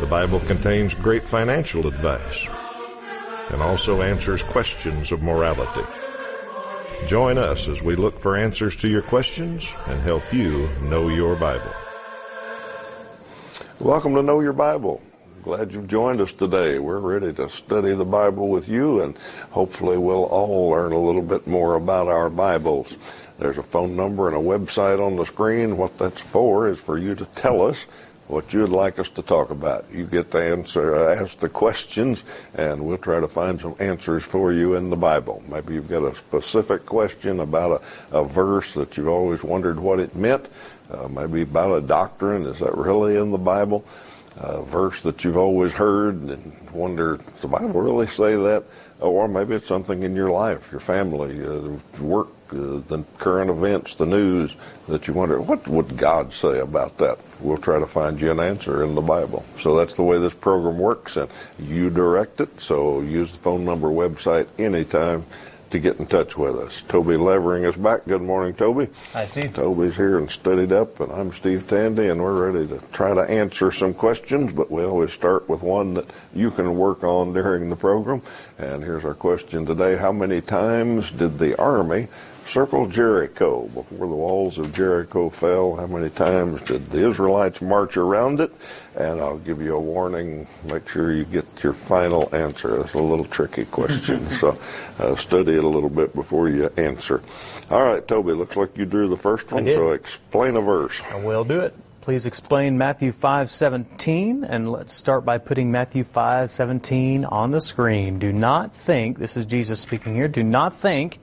The Bible contains great financial advice and also answers questions of morality. Join us as we look for answers to your questions and help you know your Bible. Welcome to Know Your Bible. Glad you've joined us today. We're ready to study the Bible with you, and hopefully, we'll all learn a little bit more about our Bibles. There's a phone number and a website on the screen. What that's for is for you to tell us what you'd like us to talk about. You get to answer, uh, ask the questions, and we'll try to find some answers for you in the Bible. Maybe you've got a specific question about a, a verse that you've always wondered what it meant. Uh, maybe about a doctrine. Is that really in the Bible? A verse that you've always heard and wonder, does the Bible really say that? Or maybe it's something in your life, your family, uh, work, uh, the current events, the news that you wonder, what would God say about that? We'll try to find you an answer in the Bible. So that's the way this program works, and you direct it. So use the phone number, website anytime to get in touch with us. Toby Levering is back. Good morning, Toby. Hi, Steve. Toby's here and studied up, and I'm Steve Tandy, and we're ready to try to answer some questions, but we always start with one that you can work on during the program. And here's our question today How many times did the Army circle Jericho before the walls of Jericho fell. How many times did the Israelites march around it? And I'll give you a warning. Make sure you get your final answer. That's a little tricky question, so uh, study it a little bit before you answer. All right, Toby, looks like you drew the first one, so explain a verse. I will do it. Please explain Matthew 5:17 and let's start by putting Matthew 5:17 on the screen. Do not think, this is Jesus speaking here, do not think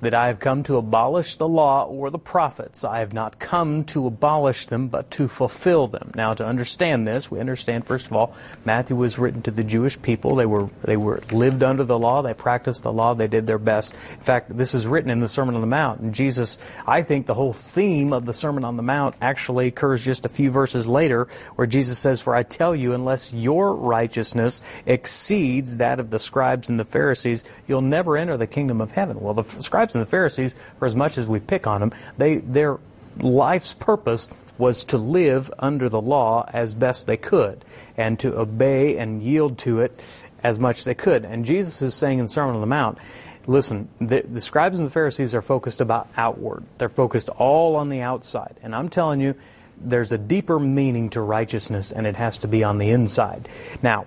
that I have come to abolish the law or the prophets. I have not come to abolish them, but to fulfill them. Now, to understand this, we understand first of all, Matthew was written to the Jewish people. They were they were lived under the law. They practiced the law. They did their best. In fact, this is written in the Sermon on the Mount. And Jesus, I think, the whole theme of the Sermon on the Mount actually occurs just a few verses later, where Jesus says, "For I tell you, unless your righteousness exceeds that of the scribes and the Pharisees, you'll never enter the kingdom of heaven." Well, the scribes scribes and the Pharisees, for as much as we pick on them, they, their life's purpose was to live under the law as best they could and to obey and yield to it as much as they could. And Jesus is saying in Sermon on the Mount, listen, the, the, scribes and the Pharisees are focused about outward. They're focused all on the outside. And I'm telling you, there's a deeper meaning to righteousness, and it has to be on the inside. Now,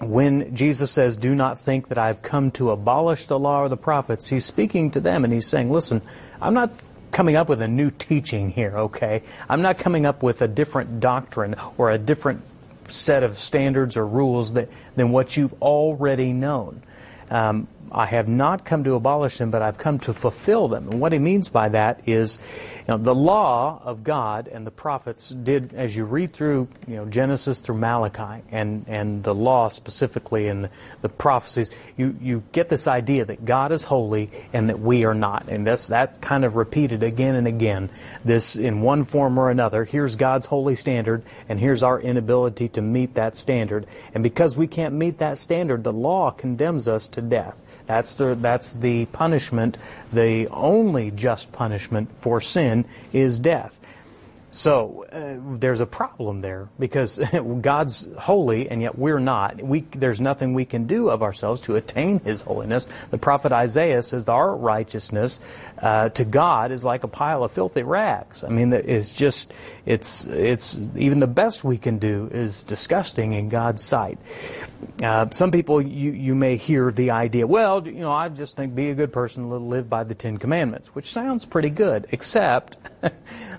when Jesus says, Do not think that I've come to abolish the law or the prophets, he's speaking to them and he's saying, Listen, I'm not coming up with a new teaching here, okay? I'm not coming up with a different doctrine or a different set of standards or rules that, than what you've already known. Um, I have not come to abolish them, but I've come to fulfill them. And what he means by that is, you know, the law of God and the prophets did, as you read through, you know, Genesis through Malachi and, and the law specifically and the, the prophecies, you, you get this idea that God is holy and that we are not. And that's, that's kind of repeated again and again. This, in one form or another, here's God's holy standard and here's our inability to meet that standard. And because we can't meet that standard, the law condemns us to death. That's the, that's the punishment. The only just punishment for sin is death. So uh, there's a problem there because God's holy and yet we're not. We, there's nothing we can do of ourselves to attain His holiness. The prophet Isaiah says our righteousness uh, to God is like a pile of filthy rags. I mean, it's just it's it's even the best we can do is disgusting in God's sight. Uh, some people you you may hear the idea, well, you know, I just think be a good person, live by the Ten Commandments, which sounds pretty good, except.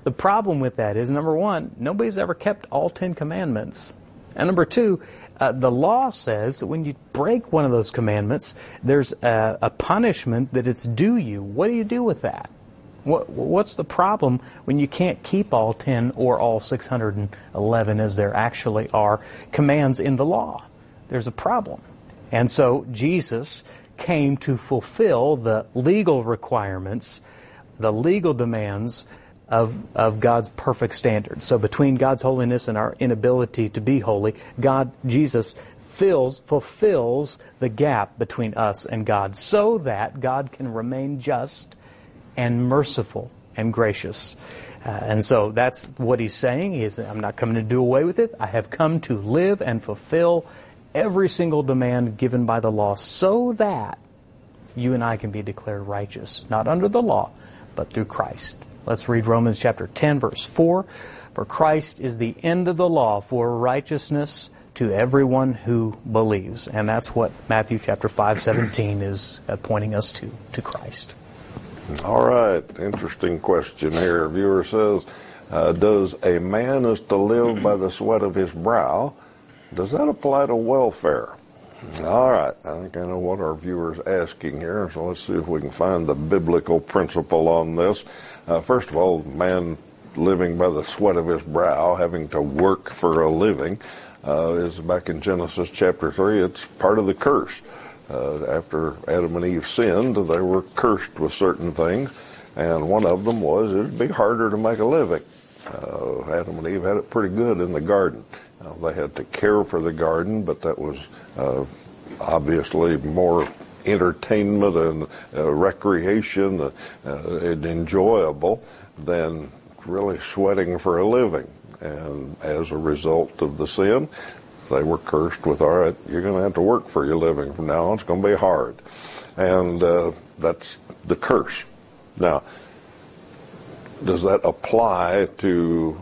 The problem with that is, number one, nobody's ever kept all Ten Commandments. And number two, uh, the law says that when you break one of those commandments, there's a, a, punishment that it's due you. What do you do with that? What, what's the problem when you can't keep all 10 or all 611 as there actually are commands in the law? there's a problem. And so Jesus came to fulfill the legal requirements, the legal demands of, of God's perfect standard. So between God's holiness and our inability to be holy, God, Jesus, fills, fulfills the gap between us and God so that God can remain just and merciful and gracious. Uh, and so that's what he's saying. I'm not coming to do away with it. I have come to live and fulfill every single demand given by the law so that you and I can be declared righteous, not under the law, but through Christ. Let's read Romans chapter 10 verse 4. For Christ is the end of the law for righteousness to everyone who believes. And that's what Matthew chapter 5, 17 is pointing us to, to Christ. All right. Interesting question here. A viewer says, uh, does a man is to live by the sweat of his brow? Does that apply to welfare? All right. I think I know what our viewer's asking here, so let's see if we can find the biblical principle on this. Uh, first of all, man living by the sweat of his brow, having to work for a living, uh, is back in Genesis chapter 3. It's part of the curse. Uh, after Adam and Eve sinned, they were cursed with certain things, and one of them was it would be harder to make a living. Uh, Adam and Eve had it pretty good in the garden. Uh, they had to care for the garden, but that was uh, obviously more entertainment and uh, recreation uh, and enjoyable than really sweating for a living. And as a result of the sin, they were cursed with, all right, you're going to have to work for your living from now on. It's going to be hard. And uh, that's the curse. Now, does that apply to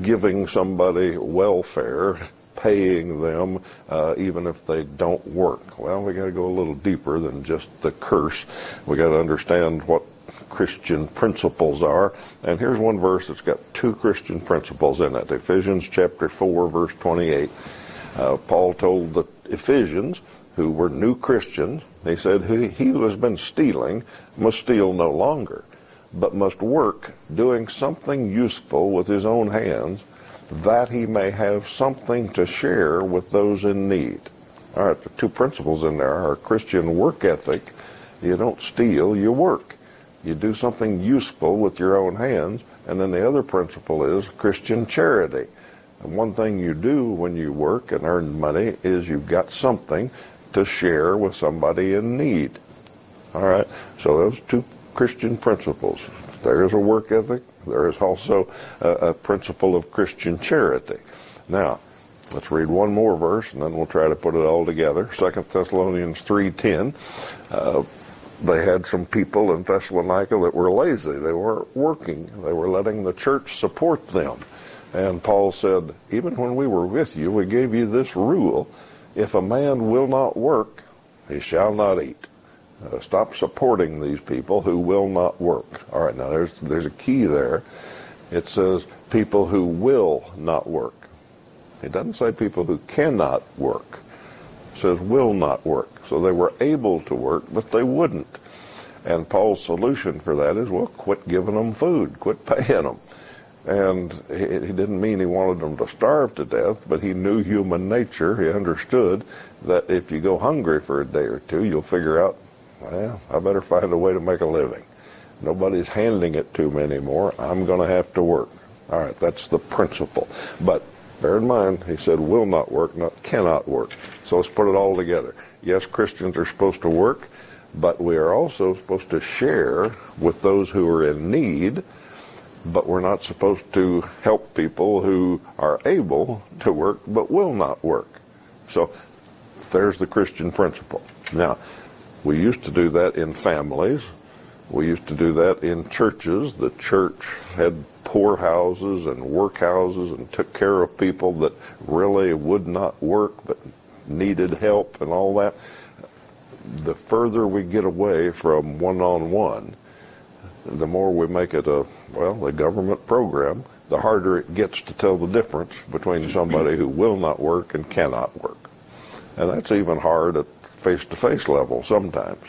giving somebody welfare paying them uh, even if they don't work. Well, we got to go a little deeper than just the curse. We got to understand what Christian principles are. And here's one verse that's got two Christian principles in it. Ephesians chapter 4 verse 28. Uh, Paul told the Ephesians who were new Christians, he said, he who has been stealing must steal no longer, but must work doing something useful with his own hands that he may have something to share with those in need. All right, the two principles in there are Christian work ethic. You don't steal, you work. You do something useful with your own hands. And then the other principle is Christian charity. And one thing you do when you work and earn money is you've got something to share with somebody in need. All right, so those two Christian principles. There is a work ethic, there is also a, a principle of Christian charity. Now, let's read one more verse, and then we'll try to put it all together. Second Thessalonians 3.10. Uh, they had some people in Thessalonica that were lazy. They weren't working. They were letting the church support them. And Paul said, even when we were with you, we gave you this rule. If a man will not work, he shall not eat. Uh, stop supporting these people who will not work. All right, now there's there's a key there. It says people who will not work. It doesn't say people who cannot work. It says will not work. So they were able to work, but they wouldn't. And Paul's solution for that is, well, quit giving them food, quit paying them. And he, he didn't mean he wanted them to starve to death, but he knew human nature. He understood that if you go hungry for a day or two, you'll figure out well, I better find a way to make a living. Nobody's handing it to me anymore. I'm going to have to work. All right, that's the principle. But bear in mind, he said will not work, not cannot work. So let's put it all together. Yes, Christians are supposed to work, but we are also supposed to share with those who are in need, but we're not supposed to help people who are able to work but will not work. So there's the Christian principle. Now, we used to do that in families. We used to do that in churches. The church had poor houses and workhouses and took care of people that really would not work but needed help and all that. The further we get away from one-on-one, the more we make it a, well, a government program, the harder it gets to tell the difference between somebody who will not work and cannot work. And that's even hard at face-to-face level sometimes.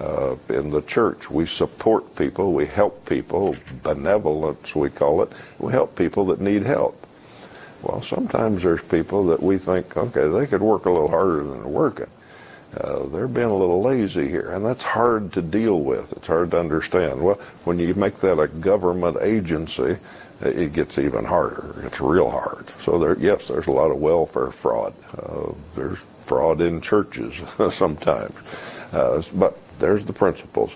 Uh, in the church, we support people, we help people, benevolence we call it. We help people that need help. Well, sometimes there's people that we think, okay, they could work a little harder than they're working. Uh, they're being a little lazy here, and that's hard to deal with. It's hard to understand. Well, when you make that a government agency, it gets even harder. It's real hard. So there, yes, there's a lot of welfare fraud. Uh, there's fraud in churches sometimes, uh, but there's the principles.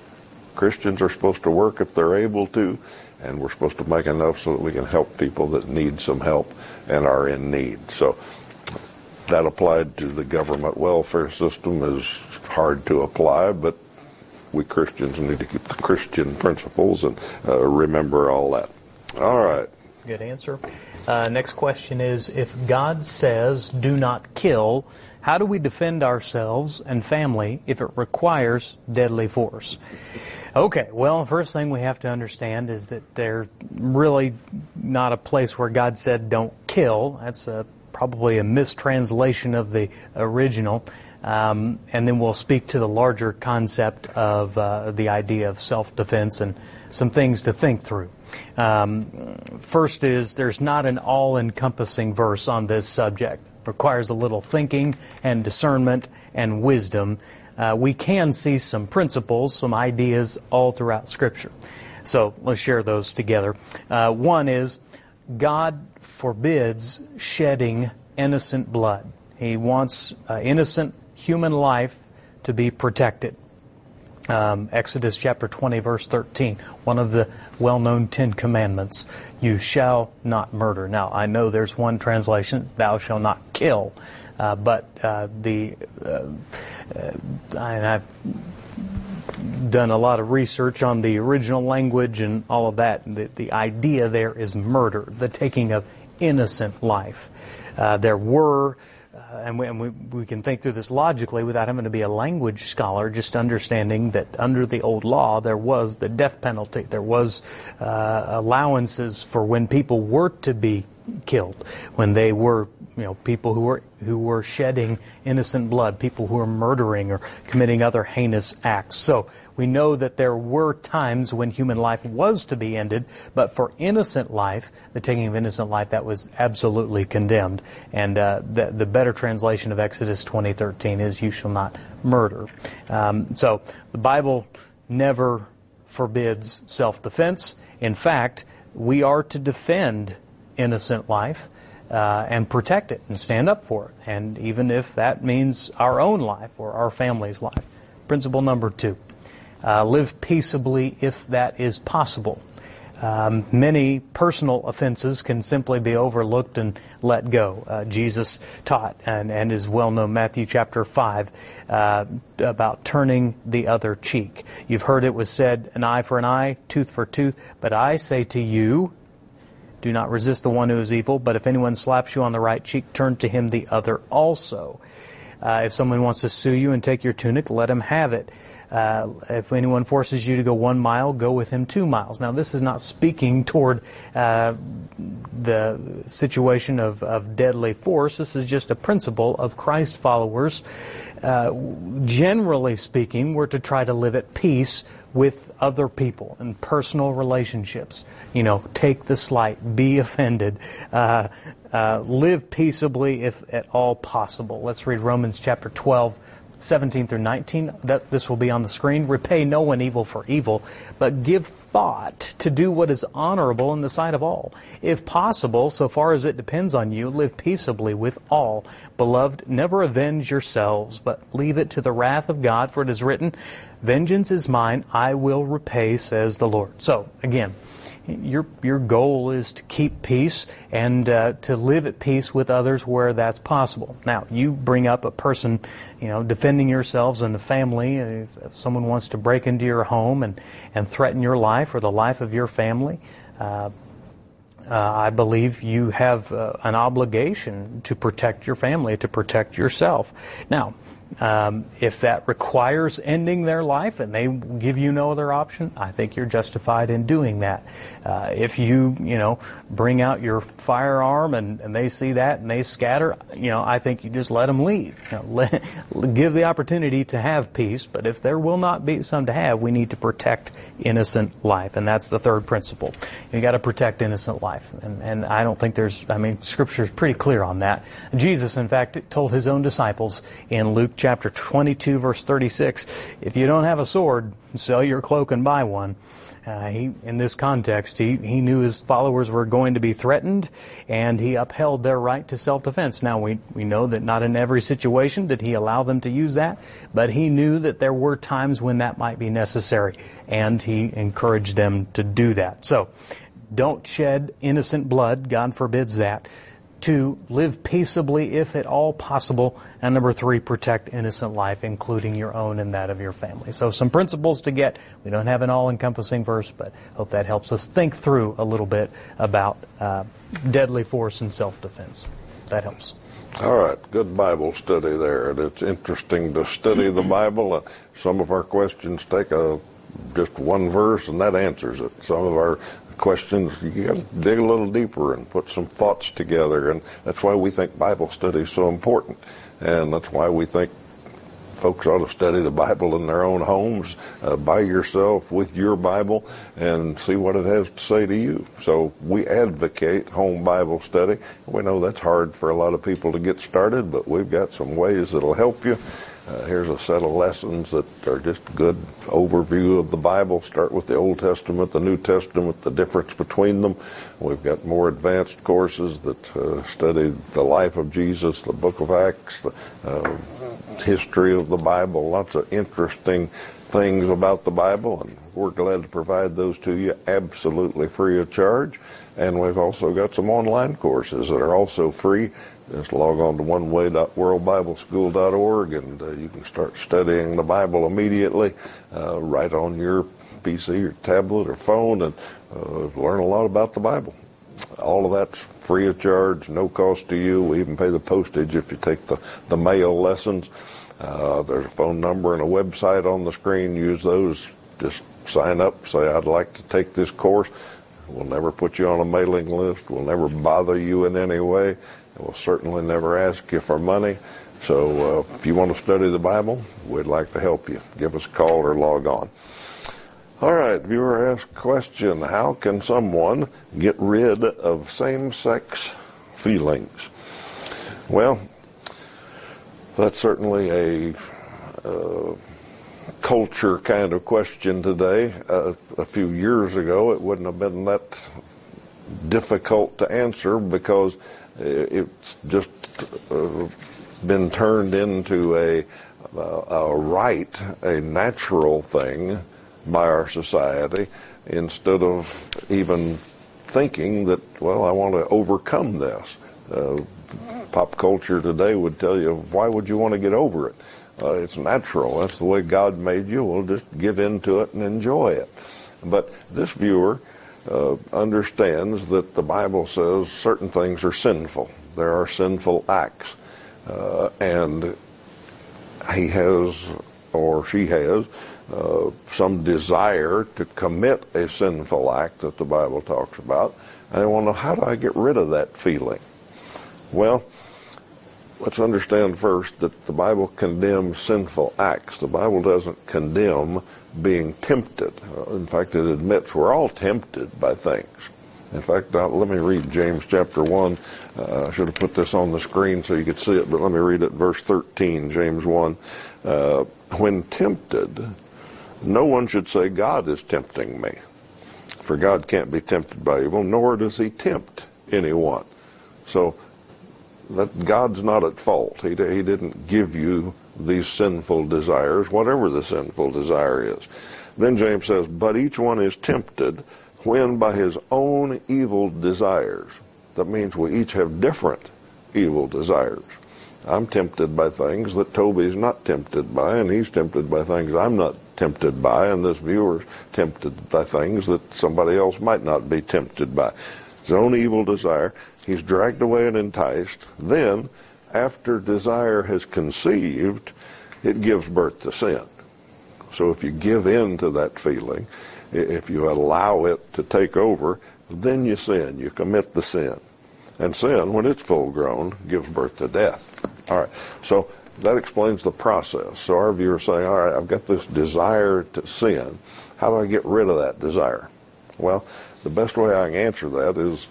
Christians are supposed to work if they're able to, and we're supposed to make enough so that we can help people that need some help and are in need. So that applied to the government welfare system is hard to apply, but we Christians need to keep the Christian principles and uh, remember all that. All right. Good answer. Uh, next question is If God says, do not kill, how do we defend ourselves and family if it requires deadly force? Okay, well, first thing we have to understand is that they're really not a place where God said don't kill. That's a probably a mistranslation of the original. Um, and then we'll speak to the larger concept of uh, the idea of self-defense and some things to think through. Um, first is there's not an all-encompassing verse on this subject. Requires a little thinking and discernment and wisdom. Uh, we can see some principles, some ideas all throughout Scripture. So let's share those together. Uh, one is God forbids shedding innocent blood. He wants uh, innocent human life to be protected. Um, Exodus chapter 20, verse 13, one of the well known Ten Commandments. You shall not murder. Now, I know there's one translation, thou shalt not kill, uh, but uh, the, uh, uh, I've done a lot of research on the original language and all of that. The, the idea there is murder, the taking of innocent life. Uh, there were, and, we, and we, we, can think through this logically without having to be a language scholar, just understanding that under the old law there was the death penalty. There was uh, allowances for when people were to be killed, when they were you know, people who were who were shedding innocent blood, people who were murdering or committing other heinous acts. So we know that there were times when human life was to be ended, but for innocent life, the taking of innocent life, that was absolutely condemned. And uh, the, the better translation of Exodus 20:13 is, "You shall not murder." Um, so the Bible never forbids self-defense. In fact, we are to defend innocent life. Uh, and protect it and stand up for it. And even if that means our own life or our family's life. Principle number two uh, live peaceably if that is possible. Um, many personal offenses can simply be overlooked and let go. Uh, Jesus taught and, and is well known Matthew chapter 5 uh, about turning the other cheek. You've heard it was said, an eye for an eye, tooth for tooth, but I say to you, do not resist the one who is evil, but if anyone slaps you on the right cheek, turn to him the other also. Uh, if someone wants to sue you and take your tunic, let him have it. Uh, if anyone forces you to go one mile, go with him two miles. Now, this is not speaking toward uh, the situation of, of, deadly force. This is just a principle of Christ followers. Uh, generally speaking, we're to try to live at peace with other people in personal relationships. You know, take the slight, be offended, uh, uh, live peaceably if at all possible. Let's read Romans chapter 12 17 through 19. That, this will be on the screen. Repay no one evil for evil, but give thought to do what is honorable in the sight of all. If possible, so far as it depends on you, live peaceably with all. Beloved, never avenge yourselves, but leave it to the wrath of God, for it is written, Vengeance is mine, I will repay, says the Lord. So, again, your your goal is to keep peace and uh, to live at peace with others where that's possible. Now, you bring up a person, you know, defending yourselves and the family. If, if someone wants to break into your home and and threaten your life or the life of your family. Uh, uh, I believe you have uh, an obligation to protect your family, to protect yourself. Now, Um, if that requires ending their life and they give you no other option, I think you're justified in doing that. Uh, if you, you know, bring out your firearm and, and they see that and they scatter, you know, I think you just let them leave. You know, let, give the opportunity to have peace, but if there will not be some to have, we need to protect innocent life. And that's the third principle. You got to protect innocent life. And, and I don't think there's, I mean, Scripture is pretty clear on that. Jesus, in fact, told his own disciples in Luke chapter 22, verse 36, if you don't have a sword, sell your cloak and buy one. Uh, he, in this context, he, he knew his followers were going to be threatened, and he upheld their right to self-defense. Now, we, we know that not in every situation did he allow them to use that, but he knew that there were times when that might be necessary, and he encouraged them to do that. So, don't shed innocent blood. God forbids that to live peaceably if at all possible. And number three, protect innocent life, including your own and that of your family. So some principles to get. We don't have an all-encompassing verse, but hope that helps us think through a little bit about uh, deadly force and self-defense. That helps. All right, good Bible study there. And it's interesting to study the Bible. Some of our questions take a just one verse and that answers it. Some of our questions, you got to dig a little deeper and put some thoughts together. And that's why we think Bible study is so important. And that's why we think folks ought to study the Bible in their own homes, uh, by yourself with your Bible, and see what it has to say to you. So we advocate home Bible study. We know that's hard for a lot of people to get started, but we've got some ways that'll help you. Uh, here's a set of lessons that are just good overview of the Bible. Start with the Old Testament, the New Testament, the difference between them. We've got more advanced courses that uh, study the life of Jesus, the Book of Acts, the uh, history of the Bible, lots of interesting things about the Bible, and we're glad to provide those to you absolutely free of charge. And we've also got some online courses that are also free just log on to oneway.worldbibleschool.org and uh, you can start studying the Bible immediately uh, right on your PC or tablet or phone and uh, learn a lot about the Bible. All of that's free of charge, no cost to you. We even pay the postage if you take the, the mail lessons. Uh, there's a phone number and a website on the screen. Use those. Just sign up, say, I'd like to take this course. We'll never put you on a mailing list. We'll never bother you in any way. We'll certainly never ask you for money. So uh, if you want to study the Bible, we'd like to help you. Give us a call or log on. All right, viewer asked question, how can someone get rid of same-sex feelings? Well, that's certainly a uh, culture kind of question today. Uh, a few years ago, it wouldn't have been that difficult to answer because it's just uh, been turned into a, a right, a natural thing by our society instead of even thinking that, well, I want to overcome this. Uh, pop culture today would tell you, why would you want to get over it? Uh, it's natural. That's the way God made you. Well, just give into it and enjoy it. But this viewer uh, understands that the Bible says certain things are sinful. There are sinful acts. Uh, and he has, or she has, uh, some desire to commit a sinful act that the Bible talks about. And I want to know, how do I get rid of that feeling? Well, let's understand first that the Bible condemns sinful acts. The Bible doesn't condemn being tempted. Uh, in fact, it admits we're all tempted by things. In fact, uh, let me read James chapter 1. Uh, I should have put this on the screen so you could see it, but let me read it. Verse 13, James 1. Uh, when tempted, no one should say, God is tempting me. For God can't be tempted by evil, nor does he tempt anyone. So that God's not at fault. He, he didn't give you these sinful desires, whatever the sinful desire is. Then James says, But each one is tempted when by his own evil desires. That means we each have different evil desires. I'm tempted by things that Toby's not tempted by, and he's tempted by things I'm not tempted by, and this viewer's tempted by things that somebody else might not be tempted by. His own evil desire. He's dragged away and enticed. Then, after desire has conceived, it gives birth to sin. So if you give in to that feeling, if you allow it to take over, then you sin. You commit the sin. And sin, when it's full grown, gives birth to death. All right. So that explains the process. So our viewers saying, all right, I've got this desire to sin. How do I get rid of that desire? Well, the best way I can answer that is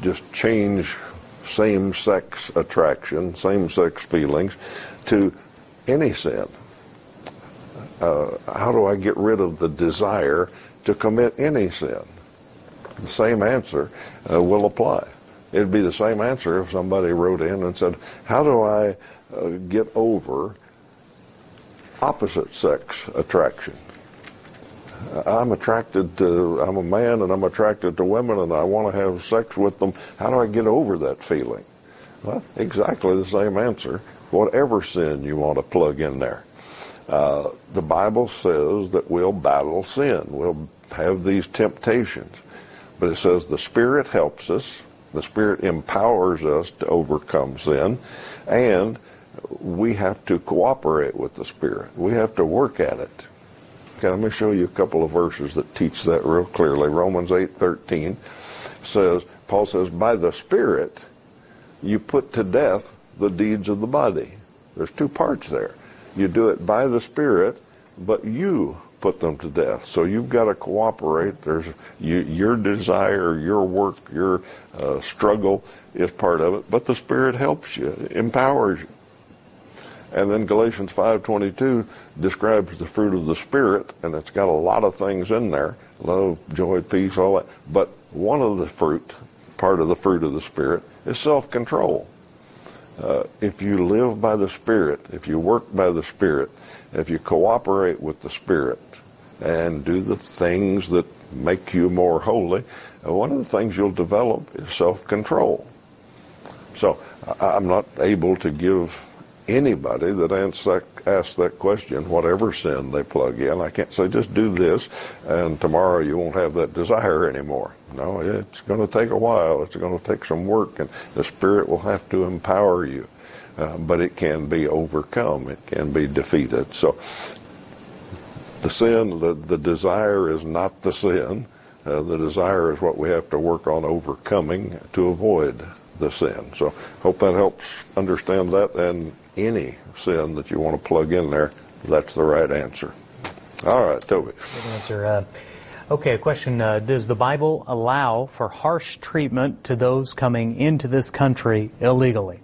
just change same-sex attraction, same-sex feelings to any sin. Uh, how do I get rid of the desire to commit any sin? The same answer uh, will apply. It'd be the same answer if somebody wrote in and said, how do I uh, get over opposite sex attraction? I'm attracted to, I'm a man and I'm attracted to women and I want to have sex with them. How do I get over that feeling? Well, exactly the same answer. Whatever sin you want to plug in there. Uh, the Bible says that we'll battle sin. We'll have these temptations. But it says the Spirit helps us. The Spirit empowers us to overcome sin. And we have to cooperate with the Spirit. We have to work at it. Okay, let me show you a couple of verses that teach that real clearly. Romans 8:13 says, Paul says, "By the Spirit you put to death the deeds of the body." There's two parts there. You do it by the Spirit, but you put them to death. So you've got to cooperate. There's you, your desire, your work, your uh, struggle is part of it, but the Spirit helps you, empowers you. And then Galatians 5:22 describes the fruit of the spirit and it's got a lot of things in there, love, joy, peace, all that. But one of the fruit, part of the fruit of the spirit is self-control. Uh, if you live by the spirit, if you work by the spirit, if you cooperate with the spirit and do the things that make you more holy, uh, one of the things you'll develop is self-control. So I'm not able to give anybody that asks that question, whatever sin they plug in. I can't say just do this and tomorrow you won't have that desire anymore. No, it's going to take a while. It's going to take some work and the Spirit will have to empower you. Uh, but it can be overcome. It can be defeated. So the sin, the, the desire is not the sin. Uh, the desire is what we have to work on overcoming to avoid the sin. So hope that helps understand that and any sin that you want to plug in there, that's the right answer. All right, Toby. Good answer. Uh, okay, a question. Uh, does the Bible allow for harsh treatment to those coming into this country illegally?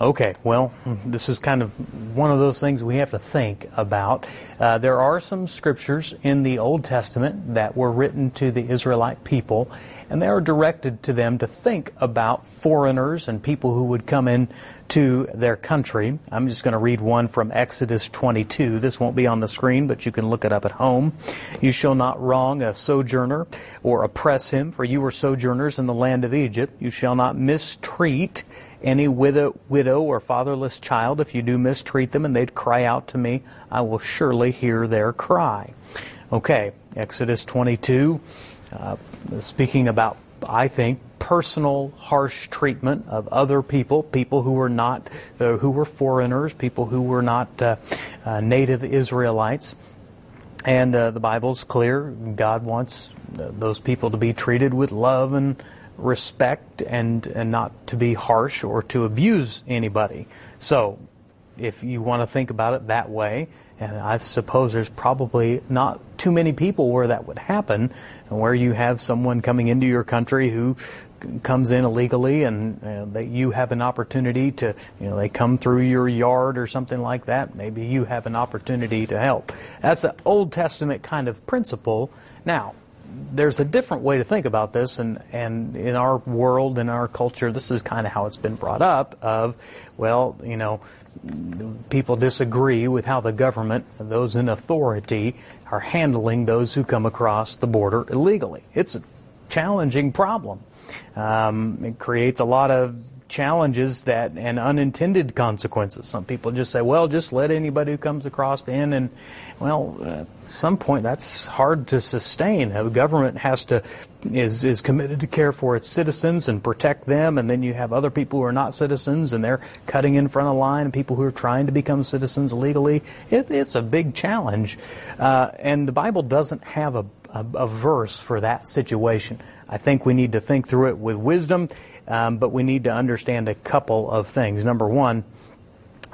Okay, well, this is kind of one of those things we have to think about. Uh, there are some scriptures in the Old Testament that were written to the Israelite people, and they are directed to them to think about foreigners and people who would come in to their country. I'm just going to read one from Exodus 22. This won't be on the screen, but you can look it up at home. You shall not wrong a sojourner or oppress him, for you were sojourners in the land of Egypt. You shall not mistreat any widow, widow or fatherless child, if you do mistreat them and they'd cry out to me, I will surely hear their cry. Okay, Exodus 22, uh, speaking about, I think, personal harsh treatment of other people, people who were not, uh, who were foreigners, people who were not uh, uh native Israelites. And uh, the Bible's clear. God wants uh, those people to be treated with love and respect and, and not to be harsh or to abuse anybody. So, if you want to think about it that way, and I suppose there's probably not too many people where that would happen, and where you have someone coming into your country who comes in illegally and uh, that you have an opportunity to, you know, they come through your yard or something like that, maybe you have an opportunity to help. That's an Old Testament kind of principle. Now, there's a different way to think about this, and, and in our world, in our culture, this is kind of how it's been brought up of, well, you know, people disagree with how the government, those in authority, are handling those who come across the border illegally. It's a challenging problem. Um, it creates a lot of challenges that and unintended consequences. Some people just say, well, just let anybody who comes across in and, well, at some point that's hard to sustain. A government has to, is, is committed to care for its citizens and protect them and then you have other people who are not citizens and they're cutting in front of line and people who are trying to become citizens legally. It, it's a big challenge. Uh, and the Bible doesn't have a, a, a verse for that situation. I think we need to think through it with wisdom um, but we need to understand a couple of things. Number one,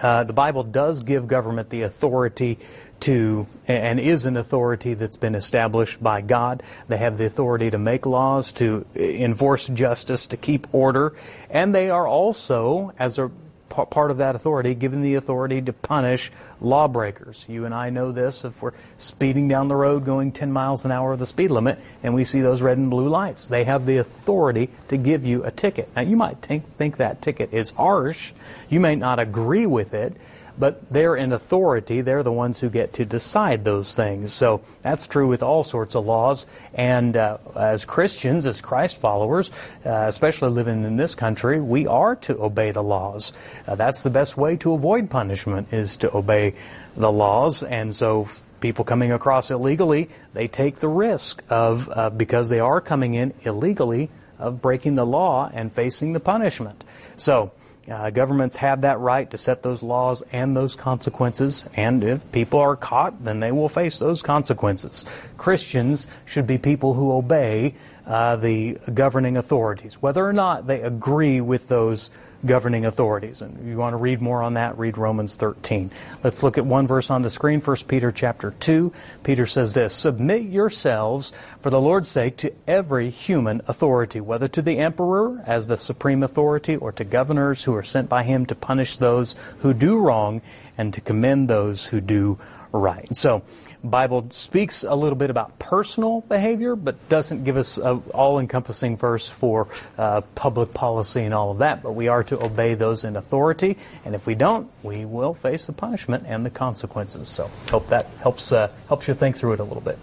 uh, the Bible does give government the authority to, and is an authority that's been established by God. They have the authority to make laws, to enforce justice, to keep order, and they are also, as a part of that authority, given the authority to punish lawbreakers. You and I know this if we're speeding down the road going 10 miles an hour of the speed limit and we see those red and blue lights. They have the authority to give you a ticket. Now, you might think, think that ticket is harsh. You may not agree with it, but they're in authority. They're the ones who get to decide those things. So that's true with all sorts of laws. And uh, as Christians, as Christ followers, uh, especially living in this country, we are to obey the laws. Uh, that's the best way to avoid punishment is to obey the laws. And so people coming across illegally, they take the risk of, uh, because they are coming in illegally, of breaking the law and facing the punishment. So, uh, governments have that right to set those laws and those consequences, and if people are caught, then they will face those consequences. Christians should be people who obey uh, the governing authorities, whether or not they agree with those governing authorities. And if you want to read more on that, read Romans 13. Let's look at one verse on the screen, 1 Peter chapter 2. Peter says this, Submit yourselves for the Lord's sake to every human authority, whether to the emperor as the supreme authority or to governors who are sent by him to punish those who do wrong and to commend those who do right. So, Bible speaks a little bit about personal behavior, but doesn't give us an all-encompassing verse for uh, public policy and all of that. But we are to obey those in authority, and if we don't, we will face the punishment and the consequences. So, hope that helps uh, helps you think through it a little bit.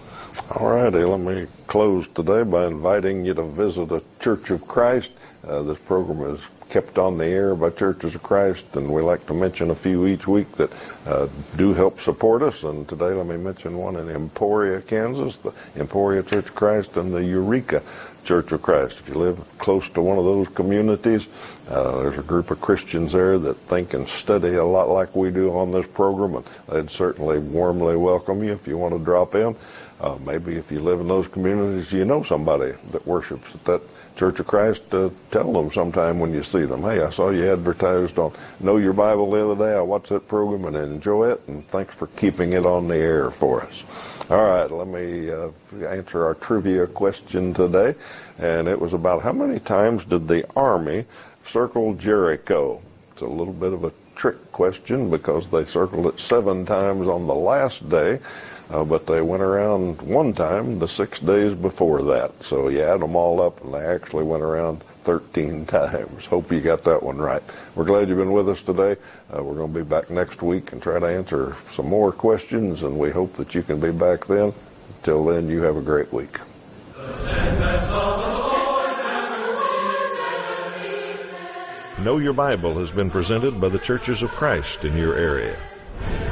All righty, let me close today by inviting you to visit a Church of Christ. Uh, this program is kept on the air by Churches of Christ, and we like to mention a few each week that uh, do help support us. And today, let me mention one in Emporia, Kansas, the Emporia Church of Christ, and the Eureka Church of Christ. If you live close to one of those communities, uh, there's a group of Christians there that think and study a lot like we do on this program, and they'd certainly warmly welcome you if you want to drop in. Uh, maybe if you live in those communities, you know somebody that worships at that Church of Christ, uh, tell them sometime when you see them, hey, I saw you advertised on Know Your Bible the other day. I watched that program and enjoy it, and thanks for keeping it on the air for us. All right, let me uh, answer our trivia question today, and it was about how many times did the army circle Jericho? It's a little bit of a trick question because they circled it seven times on the last day. Uh, but they went around one time the six days before that. So you add them all up, and they actually went around 13 times. Hope you got that one right. We're glad you've been with us today. Uh, we're going to be back next week and try to answer some more questions, and we hope that you can be back then. Until then, you have a great week. Know Your Bible has been presented by the Churches of Christ in your area.